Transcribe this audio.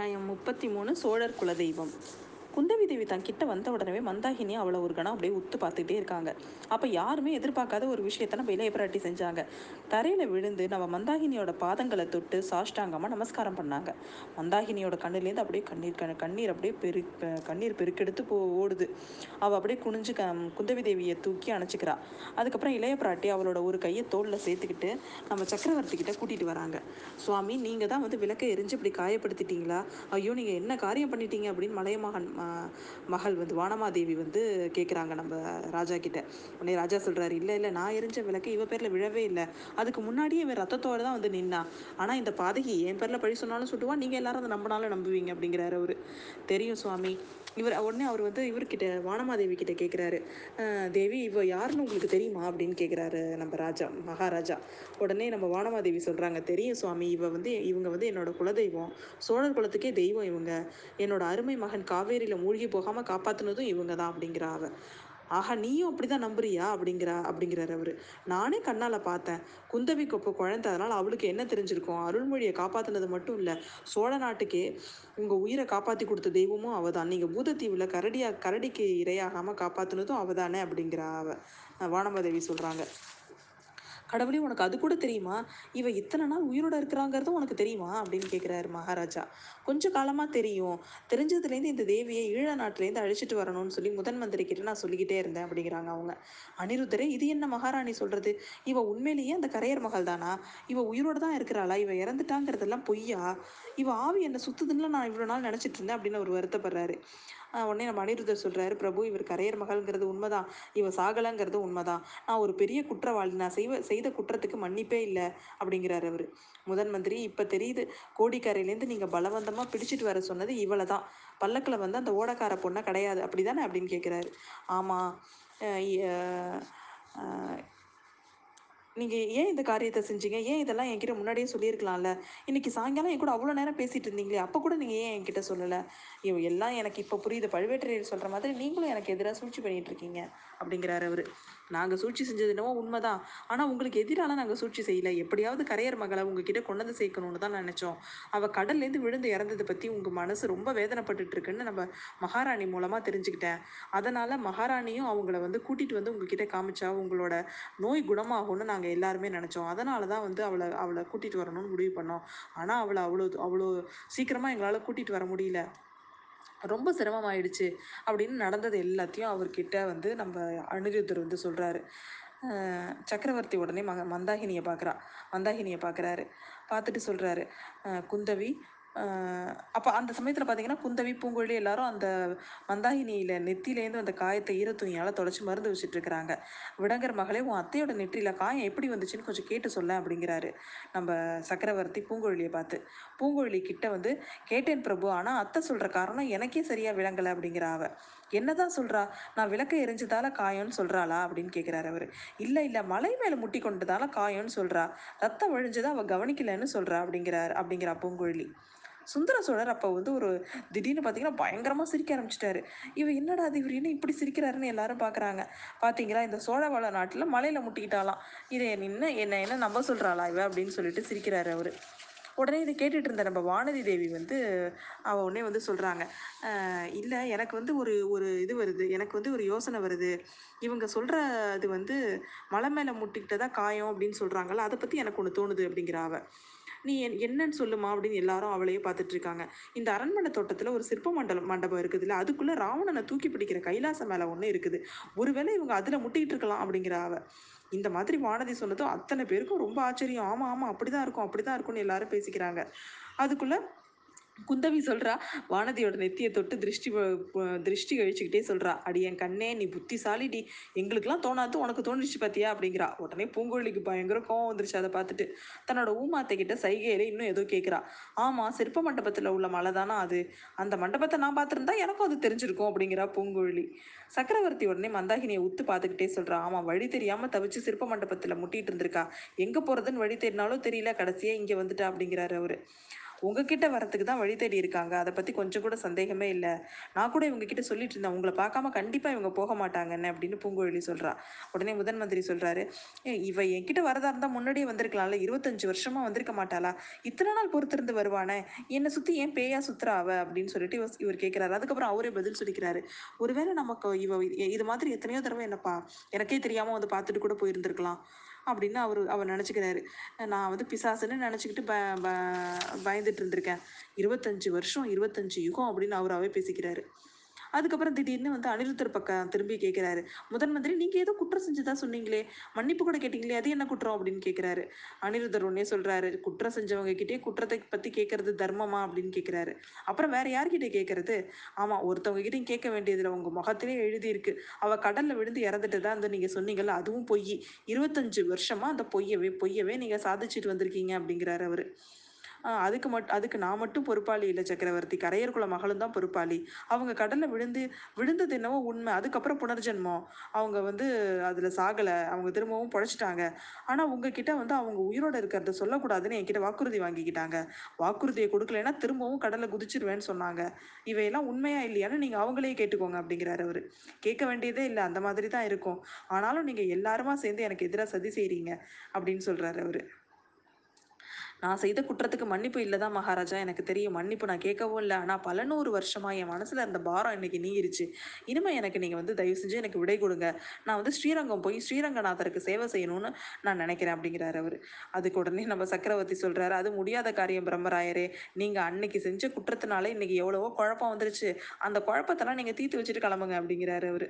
அத்தியாயம் முப்பத்தி மூணு சோழர் குலதெய்வம். குந்தவி தேவி தன் கிட்ட வந்த உடனே மந்தாகினி அவளை ஒரு கணம் அப்படியே உத்து பார்த்துக்கிட்டே இருக்காங்க. அப்போ யாருமே எதிர்பார்க்காத ஒரு விஷயத்த நம்ம இளைய பிராட்டி செஞ்சாங்க. தரையில் விழுந்து நம்ம மந்தாகினியோட பாதங்களை தொட்டு சாஷ்டாங்கமாக நமஸ்காரம் பண்ணாங்க. மந்தாகினியோட கண்ணுலேருந்து அப்படியே கண்ணீர் கண்ணீர் அப்படியே பெரு கண்ணீர் பெருக்கெடுத்து போ ஓடுது. அவள் அப்படியே குனிஞ்சு க குந்தவி தேவியை தூக்கி அணைச்சிக்கிறா. அதுக்கப்புறம் இளைய பிராட்டி அவளோட ஒரு கையை தோளில் சேர்த்துக்கிட்டு நம்ம சக்கரவர்த்தி கிட்ட கூட்டிகிட்டு வராங்க. சுவாமி நீங்கள் தான் வந்து விளக்கை எரிஞ்சு இப்படி காயப்படுத்திட்டீங்களா? ஐயோ நீங்கள் என்ன காரியம் பண்ணிட்டீங்க? அப்படின்னு மலையமகன் மகள் வந்து வானமாதேவி வந்து கேட்குறாங்க நம்ம ராஜா கிட்ட. உடனே ராஜா சொல்கிறாரு இல்லை இல்லை நான் எரிஞ்ச விளக்கு இவ பேரில் விழவே இல்லை. அதுக்கு முன்னாடியே இவன் ரத்தத்தோடு தான் வந்து நின்னா. ஆனால் இந்த பாதகி என் பேரில் பழி சொன்னாலும் சுட்டுவா நீங்கள் எல்லாரும் அதை நம்பினாலும் நம்புவீங்க அப்படிங்கிறாரு அவர். தெரியும் சுவாமி. இவர் உடனே அவர் வந்து இவர்கிட்ட வானமாதேவி கிட்ட கேட்குறாரு தேவி இவ யாருன்னு உங்களுக்கு தெரியுமா? அப்படின்னு கேட்குறாரு நம்ம ராஜா மகாராஜா. உடனே நம்ம வானமாதேவி சொல்கிறாங்க தெரியும் சுவாமி இவ வந்து இவங்க வந்து என்னோட குலதெய்வம். சோழர் குலத்துக்கே தெய்வம் இவங்க. என்னோட அருமை மகன் காவேரி தண்ணியில் மூழ்கி போகாமல் காப்பாற்றினதும் இவங்க தான் அப்படிங்கிறா அவ. ஆஹா நீயும் அப்படி தான் நம்புறியா? அப்படிங்கிறா அப்படிங்கிறார் அவர். நானே கண்ணால் பார்த்தேன். குந்தவி கொப்ப குழந்தை. அதனால் அவளுக்கு என்ன தெரிஞ்சிருக்கும்? அருள்மொழியை காப்பாற்றினது மட்டும் இல்லை. சோழ நாட்டுக்கே உங்கள் உயிரை காப்பாற்றி கொடுத்த தெய்வமும் அவள் தான் நீங்கள் பூதத்தீவில் கரடியாக கரடிக்கு இரையாகாமல் காப்பாற்றினதும் அவள் தானே அப்படிங்கிறா அவ. வானமதேவி சொல்கிறாங்க கடவுளே உனக்கு அது கூட தெரியுமா? இவ இத்தனை நாள் உயிரோட இருக்கிறாங்கிறதும் உனக்கு தெரியுமா? அப்படின்னு கேட்குறாரு மகாராஜா. கொஞ்சம் காலமாக தெரியும். தெரிஞ்சதுலேருந்து இந்த தேவியை ஈழ நாட்டிலேருந்து அழிச்சிட்டு வரணும்னு சொல்லி முதன் மந்திரி கிட்ட நான் சொல்லிக்கிட்டே இருந்தேன் அப்படிங்கிறாங்க அவங்க. அனிருத்தரே இது என்ன மகாராணி சொல்கிறது இவ உண்மையிலேயே அந்த கரையர் மகள் தானா? இவ உயிரோட தான் இருக்கிறாளா? இவ இறந்துட்டாங்கிறதெல்லாம் பொய்யா? இவ ஆவி என்ன சுத்துதுன்னு நான் இவ்வளோ நாள் நினச்சிட்டு இருந்தேன் அப்படின்னு அவர் வருத்தப்படுறாரு. உடனே நம்ம அனிருத்தர் சொல்கிறாரு பிரபு இவர் கரையர் மகள்ங்கிறது உண்மைதான். இவ சாகலைங்கிறது உண்மைதான். நான் ஒரு பெரிய குற்றவாளி. நான் செய்வ செய்த குற்றத்துக்கு மன்னிப்பே இல்லை. அப்படிங்கிறாரு அவர். முதன் மந்திரி இப்போ தெரியுது. கோடிக்கரையிலேருந்து நீங்கள் பலவந்தமாக பிடிச்சிட்டு வர சொன்னது இவளை தான் பல்லக்கில் வந்து அந்த ஓடக்கார பொண்ணை கிடையாது. அப்படி தானே அப்படின்னு கேட்குறாரு ஆமாம் நீங்கள் ஏன் இந்த காரியத்தை செஞ்சீங்க? ஏன் இதெல்லாம் என்கிட்ட முன்னாடியே சொல்லியிருக்கலாம்ல? இன்னைக்கு சாயங்காலம் என் கூட அவ்வளோ நேரம் பேசிகிட்டு இருந்தீங்களே அப்போ கூட நீங்கள் ஏன் என்கிட்ட சொல்லலை? ஐயோ எல்லாம் எனக்கு இப்போ புரியுது. பழுவேட்டரையர் சொல்கிற மாதிரி நீங்களும் எனக்கு எதிராக சூழ்ச்சி பண்ணிகிட்டு இருக்கீங்க அப்படிங்கிறாரு அவர். நாங்கள் சூழ்ச்சி செஞ்சது என்னவோ உண்மைதான். ஆனால் உங்களுக்கு எதிரால நாங்கள் சூழ்ச்சி செய்யலை. எப்படியாவது கரையர் மகளை உங்ககிட்ட கொண்டு வந்து சேர்க்கணும்னு தான் நினச்சோம். அவள் கடல்லேருந்து விழுந்து இறந்ததை பற்றி உங்கள் மனசு ரொம்ப வேதனைப்பட்டு இருக்குன்னு நம்ம மகாராணி மூலமாக தெரிஞ்சுக்கிட்டேன். அதனால் மகாராணியும் அவங்கள வந்து கூட்டிகிட்டு வந்து உங்ககிட்ட காமிச்சா உங்களோட நோய் குணமாகும்னு நாங்கள் எல்லாருமே நினச்சோம். அதனால தான் வந்து அவளை அவளை கூட்டிகிட்டு வரணும்னு முடிவு பண்ணோம். ஆனால் அவளை அவ்வளோ அவ்வளோ சீக்கிரமாக எங்களால் கூட்டிகிட்டு வர முடியல. ரொம்ப சிரமமாயிடுச்சு அப்படின்னு நடந்தது எல்லாத்தையும் அவர்கிட்ட வந்து நம்ம அனிருத்தர் வந்து சொல்கிறாரு சக்கரவர்த்தி உடனே மக மந்தாகினியை பார்க்குறா மந்தாகினியை பார்க்குறாரு பார்த்துட்டு சொல்கிறாரு குந்தவி அப்போ அந்த சமயத்தில் பார்த்தீங்கன்னா குந்தவி பூங்குழி எல்லாரும் அந்த மந்தாகினியில் நெத்திலேருந்து அந்த காயத்தை ஈர துணியால் தொடச்சி மருந்து வச்சுட்டு இருக்கிறாங்க. விடங்கர் மகளே உன் அத்தையோட நெற்றியில் காயம் எப்படி வந்துச்சுன்னு கொஞ்சம் கேட்டு சொல்ல அப்படிங்கிறாரு நம்ம சக்கரவர்த்தி பூங்கொழியை பார்த்து. பூங்குழலி கிட்ட வந்து கேட்டேன் பிரபு ஆனால் அத்தை சொல்கிற காரணம் எனக்கே சரியாக விளங்கலை அப்படிங்கிற அவ. என்னதான் சொல்கிறா நான் விளக்க எரிஞ்சதால காயம்னு சொல்கிறாளா அப்படின்னு கேட்குறாரு அவர். இல்லை இல்லை மலை மேலே முட்டி கொண்டதால காயம்னு சொல்கிறா ரத்தம் ஒழிஞ்சதை அவள் கவனிக்கலைன்னு சொல்கிறா அப்படிங்கிறார் அப்படிங்கிறா பூங்கொழி சுந்தர சோழர் அப்போ வந்து ஒரு திடீர்னு பார்த்தீங்கன்னா பயங்கரமாக சிரிக்க ஆரம்பிச்சிட்டாரு. இவர் என்னடா அது இவர் என்ன இப்படி சிரிக்கிறாருன்னு எல்லாரும் பார்க்குறாங்க பார்த்தீங்களா இந்த சோழவள நாட்டில் மலையில் முட்டிக்கிட்டாலாம் இதை நின்ன என்ன என்ன நம்ப சொல்கிறாளா இவ? அப்படின்னு சொல்லிட்டு சிரிக்கிறாரு அவர். உடனே இதை கேட்டுட்டு இருந்த நம்ம வானதி தேவி வந்து அவள் உடனே வந்து சொல்கிறாங்க இல்லை எனக்கு வந்து ஒரு ஒரு இது வருது எனக்கு வந்து ஒரு யோசனை வருது. இவங்க சொல்கிற அது வந்து மலை மேலே முட்டிக்கிட்டதா காயம் அப்படின்னு சொல்கிறாங்கல்ல அதை பற்றி எனக்கு ஒன்று தோணுது அப்படிங்கிற அவள் நீ என் என்னன்னு சொல்லுமா? அப்படின்னு எல்லாரும் அவளையே பார்த்துட்டு இருக்காங்க. இந்த அரண்மனை தோட்டத்தில் ஒரு சிற்ப மண்டலம் மண்டபம் இருக்குதுல்ல அதுக்குள்ளே ராவணனை தூக்கி பிடிக்கிற கைலாசம் மேலே ஒன்று இருக்குது. ஒருவேளை இவங்க அதில் முட்டிக்கிட்டு இருக்கலாம் அப்படிங்கிற அவ. இந்த மாதிரி வானதி சொன்னதும் அத்தனை பேருக்கும் ரொம்ப ஆச்சரியம். ஆமாம் ஆமாம் அப்படி தான் இருக்கும் அப்படி தான் இருக்கும்னு எல்லாரும் பேசிக்கிறாங்க. அதுக்குள்ளே குந்தவி சொல்கிறா வானதியோட நெத்தியை தொட்டு திருஷ்டி திருஷ்டி கழிச்சுக்கிட்டே சொல்கிறா அடி என் கண்ணே நீ புத்திசாலிடி எங்களுக்கெல்லாம் தோணாது உனக்கு தோணுச்சு பார்த்தியா அப்படிங்கிறா. உடனே பூங்கோழிக்கு பயங்கர கோவம் வந்துருச்சு அதை பார்த்துட்டு. தன்னோட ஊமாத்தை கிட்ட சைகையில இன்னும் ஏதோ கேட்குறா ஆமாம் சிற்ப மண்டபத்தில் உள்ள மலை தானா அது? அந்த மண்டபத்தை நான் பார்த்துருந்தா எனக்கும் அது தெரிஞ்சிருக்கும் அப்படிங்கிறா பூங்கோழி சக்கரவர்த்தி உடனே மந்தாகினியை உத்து பார்த்துக்கிட்டே சொல்கிறா ஆமாம் வழி தெரியாமல் தவிச்சு சிற்ப மண்டபத்தில் முட்டிட்டு இருந்திருக்கா. எங்கே போகிறதுன்னு வழி தெரினாலும் தெரியல கடைசியாக இங்கே வந்துட்டா அப்படிங்கிறாரு அவர். உங்ககிட்ட வரத்துக்கு தான் வழி தேடி இருக்காங்க. அதை பற்றி கொஞ்சம் கூட சந்தேகமே இல்லை. நான் கூட இவங்க கிட்ட சொல்லிட்டு இருந்தேன். உங்களை பார்க்காம கண்டிப்பாக இவங்க போக மாட்டாங்கன்னு அப்படின்னு பூங்குழலி சொல்கிறா உடனே முதன் மந்திரி சொல்கிறாரு இவ என்கிட்ட வரதா இருந்தால் முன்னாடியே வந்திருக்கலாம்ல. இருபத்தஞ்சு வருஷமாக வந்திருக்க மாட்டாளா? இத்தனை நாள் பொறுத்திருந்து வருவானே? என்னை சுற்றி ஏன் பேயா சுத்துறா அவ? அப்படின்னு சொல்லிட்டு இவர் இவர் கேட்குறாரு அதுக்கப்புறம் அவரே பதில் சொல்லிக்கிறாரு. ஒருவேளை நமக்கு இவ இது மாதிரி எத்தனையோ தடவை என்னப்பா எனக்கே தெரியாமல் வந்து பார்த்துட்டு கூட போயிருந்திருக்கலாம். அப்படின்னு அவர் அவர் நினச்சிக்கிறாரு. நான் வந்து பிசாசுன்னு நினச்சிக்கிட்டு ப ப பயந்துட்டு இருந்திருக்கேன். இருபத்தஞ்சு வருஷம் இருபத்தஞ்சு யுகம் அப்படின்னு அவராகவே பேசிக்கிறாரு. அதுக்கப்புறம் திடீர்னு வந்து அனிருத்தர் பக்கம் திரும்பி கேட்குறாரு முதன் மந்திரி நீங்கள் ஏதோ குற்றம் செஞ்சுதான் சொன்னீங்களே? மன்னிப்பு கூட கேட்டீங்களே? அது என்ன குற்றம் அப்படின்னு கேட்குறாரு அனிருத்தர் உடனே சொல்கிறாரு குற்றம் செஞ்சவங்க கிட்டே குற்றத்தை பற்றி கேட்கறது தர்மமா அப்படின்னு கேட்குறாரு அப்புறம் வேற யார்கிட்ட கேட்கறது ஆமாம் ஒருத்தவங்க கிட்டையும் கேட்க வேண்டியதில் உங்கள் முகத்திலே எழுதியிருக்கு. அவள் கடலில் விழுந்து இறந்துட்டு தான் வந்து நீங்கள் சொன்னீங்கல்ல அதுவும் பொய். இருபத்தஞ்சு வருஷமாக அந்த பொய்யவே பொய்யவே நீங்கள் சாதிச்சுட்டு வந்திருக்கீங்க அப்படிங்கிறாரு அவர். அதுக்கு மட் அதுக்கு நான் மட்டும் பொறுப்பாளி இல்லை சக்கரவர்த்தி. கரையர் குல மகளும் தான் பொறுப்பாளி. அவங்க கடலில் விழுந்து விழுந்தது என்னவோ உண்மை. அதுக்கப்புறம் புனர்ஜென்மம். அவங்க வந்து அதில் சாகலை. அவங்க திரும்பவும் பொழைச்சிட்டாங்க. ஆனால் உங்ககிட்ட வந்து அவங்க உயிரோடு இருக்கிறத சொல்லக்கூடாதுன்னு என்கிட்ட வாக்குறுதி வாங்கிக்கிட்டாங்க. வாக்குறுதியை கொடுக்கலன்னா திரும்பவும் கடலில் குதிச்சிருவேன்னு சொன்னாங்க. இவையெல்லாம் உண்மையா இல்லையான்னு நீங்கள் அவங்களே கேட்டுக்கோங்க அப்படிங்கிறாரு அவர். கேட்க வேண்டியதே இல்லை. அந்த மாதிரி தான் இருக்கும். ஆனாலும் நீங்கள் எல்லாருமா சேர்ந்து எனக்கு எதிராக சதி செய்கிறீங்க அப்படின்னு சொல்கிறாரு அவர். நான் செய்த குற்றத்துக்கு மன்னிப்பு இல்லை தான் மகாராஜா. எனக்கு தெரியும். மன்னிப்பு நான் கேட்கவும் இல்லை. ஆனால் பல நூறு வருஷமாக என் மனசில் இருந்த பாரம் இன்னைக்கு நீங்கிருச்சு. இனிமேல் எனக்கு நீங்கள் வந்து தயவு செஞ்சு எனக்கு விடை கொடுங்க. நான் வந்து ஸ்ரீரங்கம் போய் ஸ்ரீரங்கநாதருக்கு சேவை செய்யணும்னு நான் நினைக்கிறேன் அப்படிங்கிறாரு அவர். அதுக்கு உடனே நம்ம சக்கரவர்த்தி சொல்கிறாரு அது முடியாத காரியம் பிரம்மராயரே. நீங்கள் அன்னைக்கு செஞ்ச குற்றத்தினால இன்னைக்கு எவ்வளவோ குழப்பம் வந்துருச்சு. அந்த குழப்பத்தெல்லாம் நீங்கள் தீர்த்து வச்சுட்டு கிளம்புங்க அப்படிங்கிறாரு அவர்.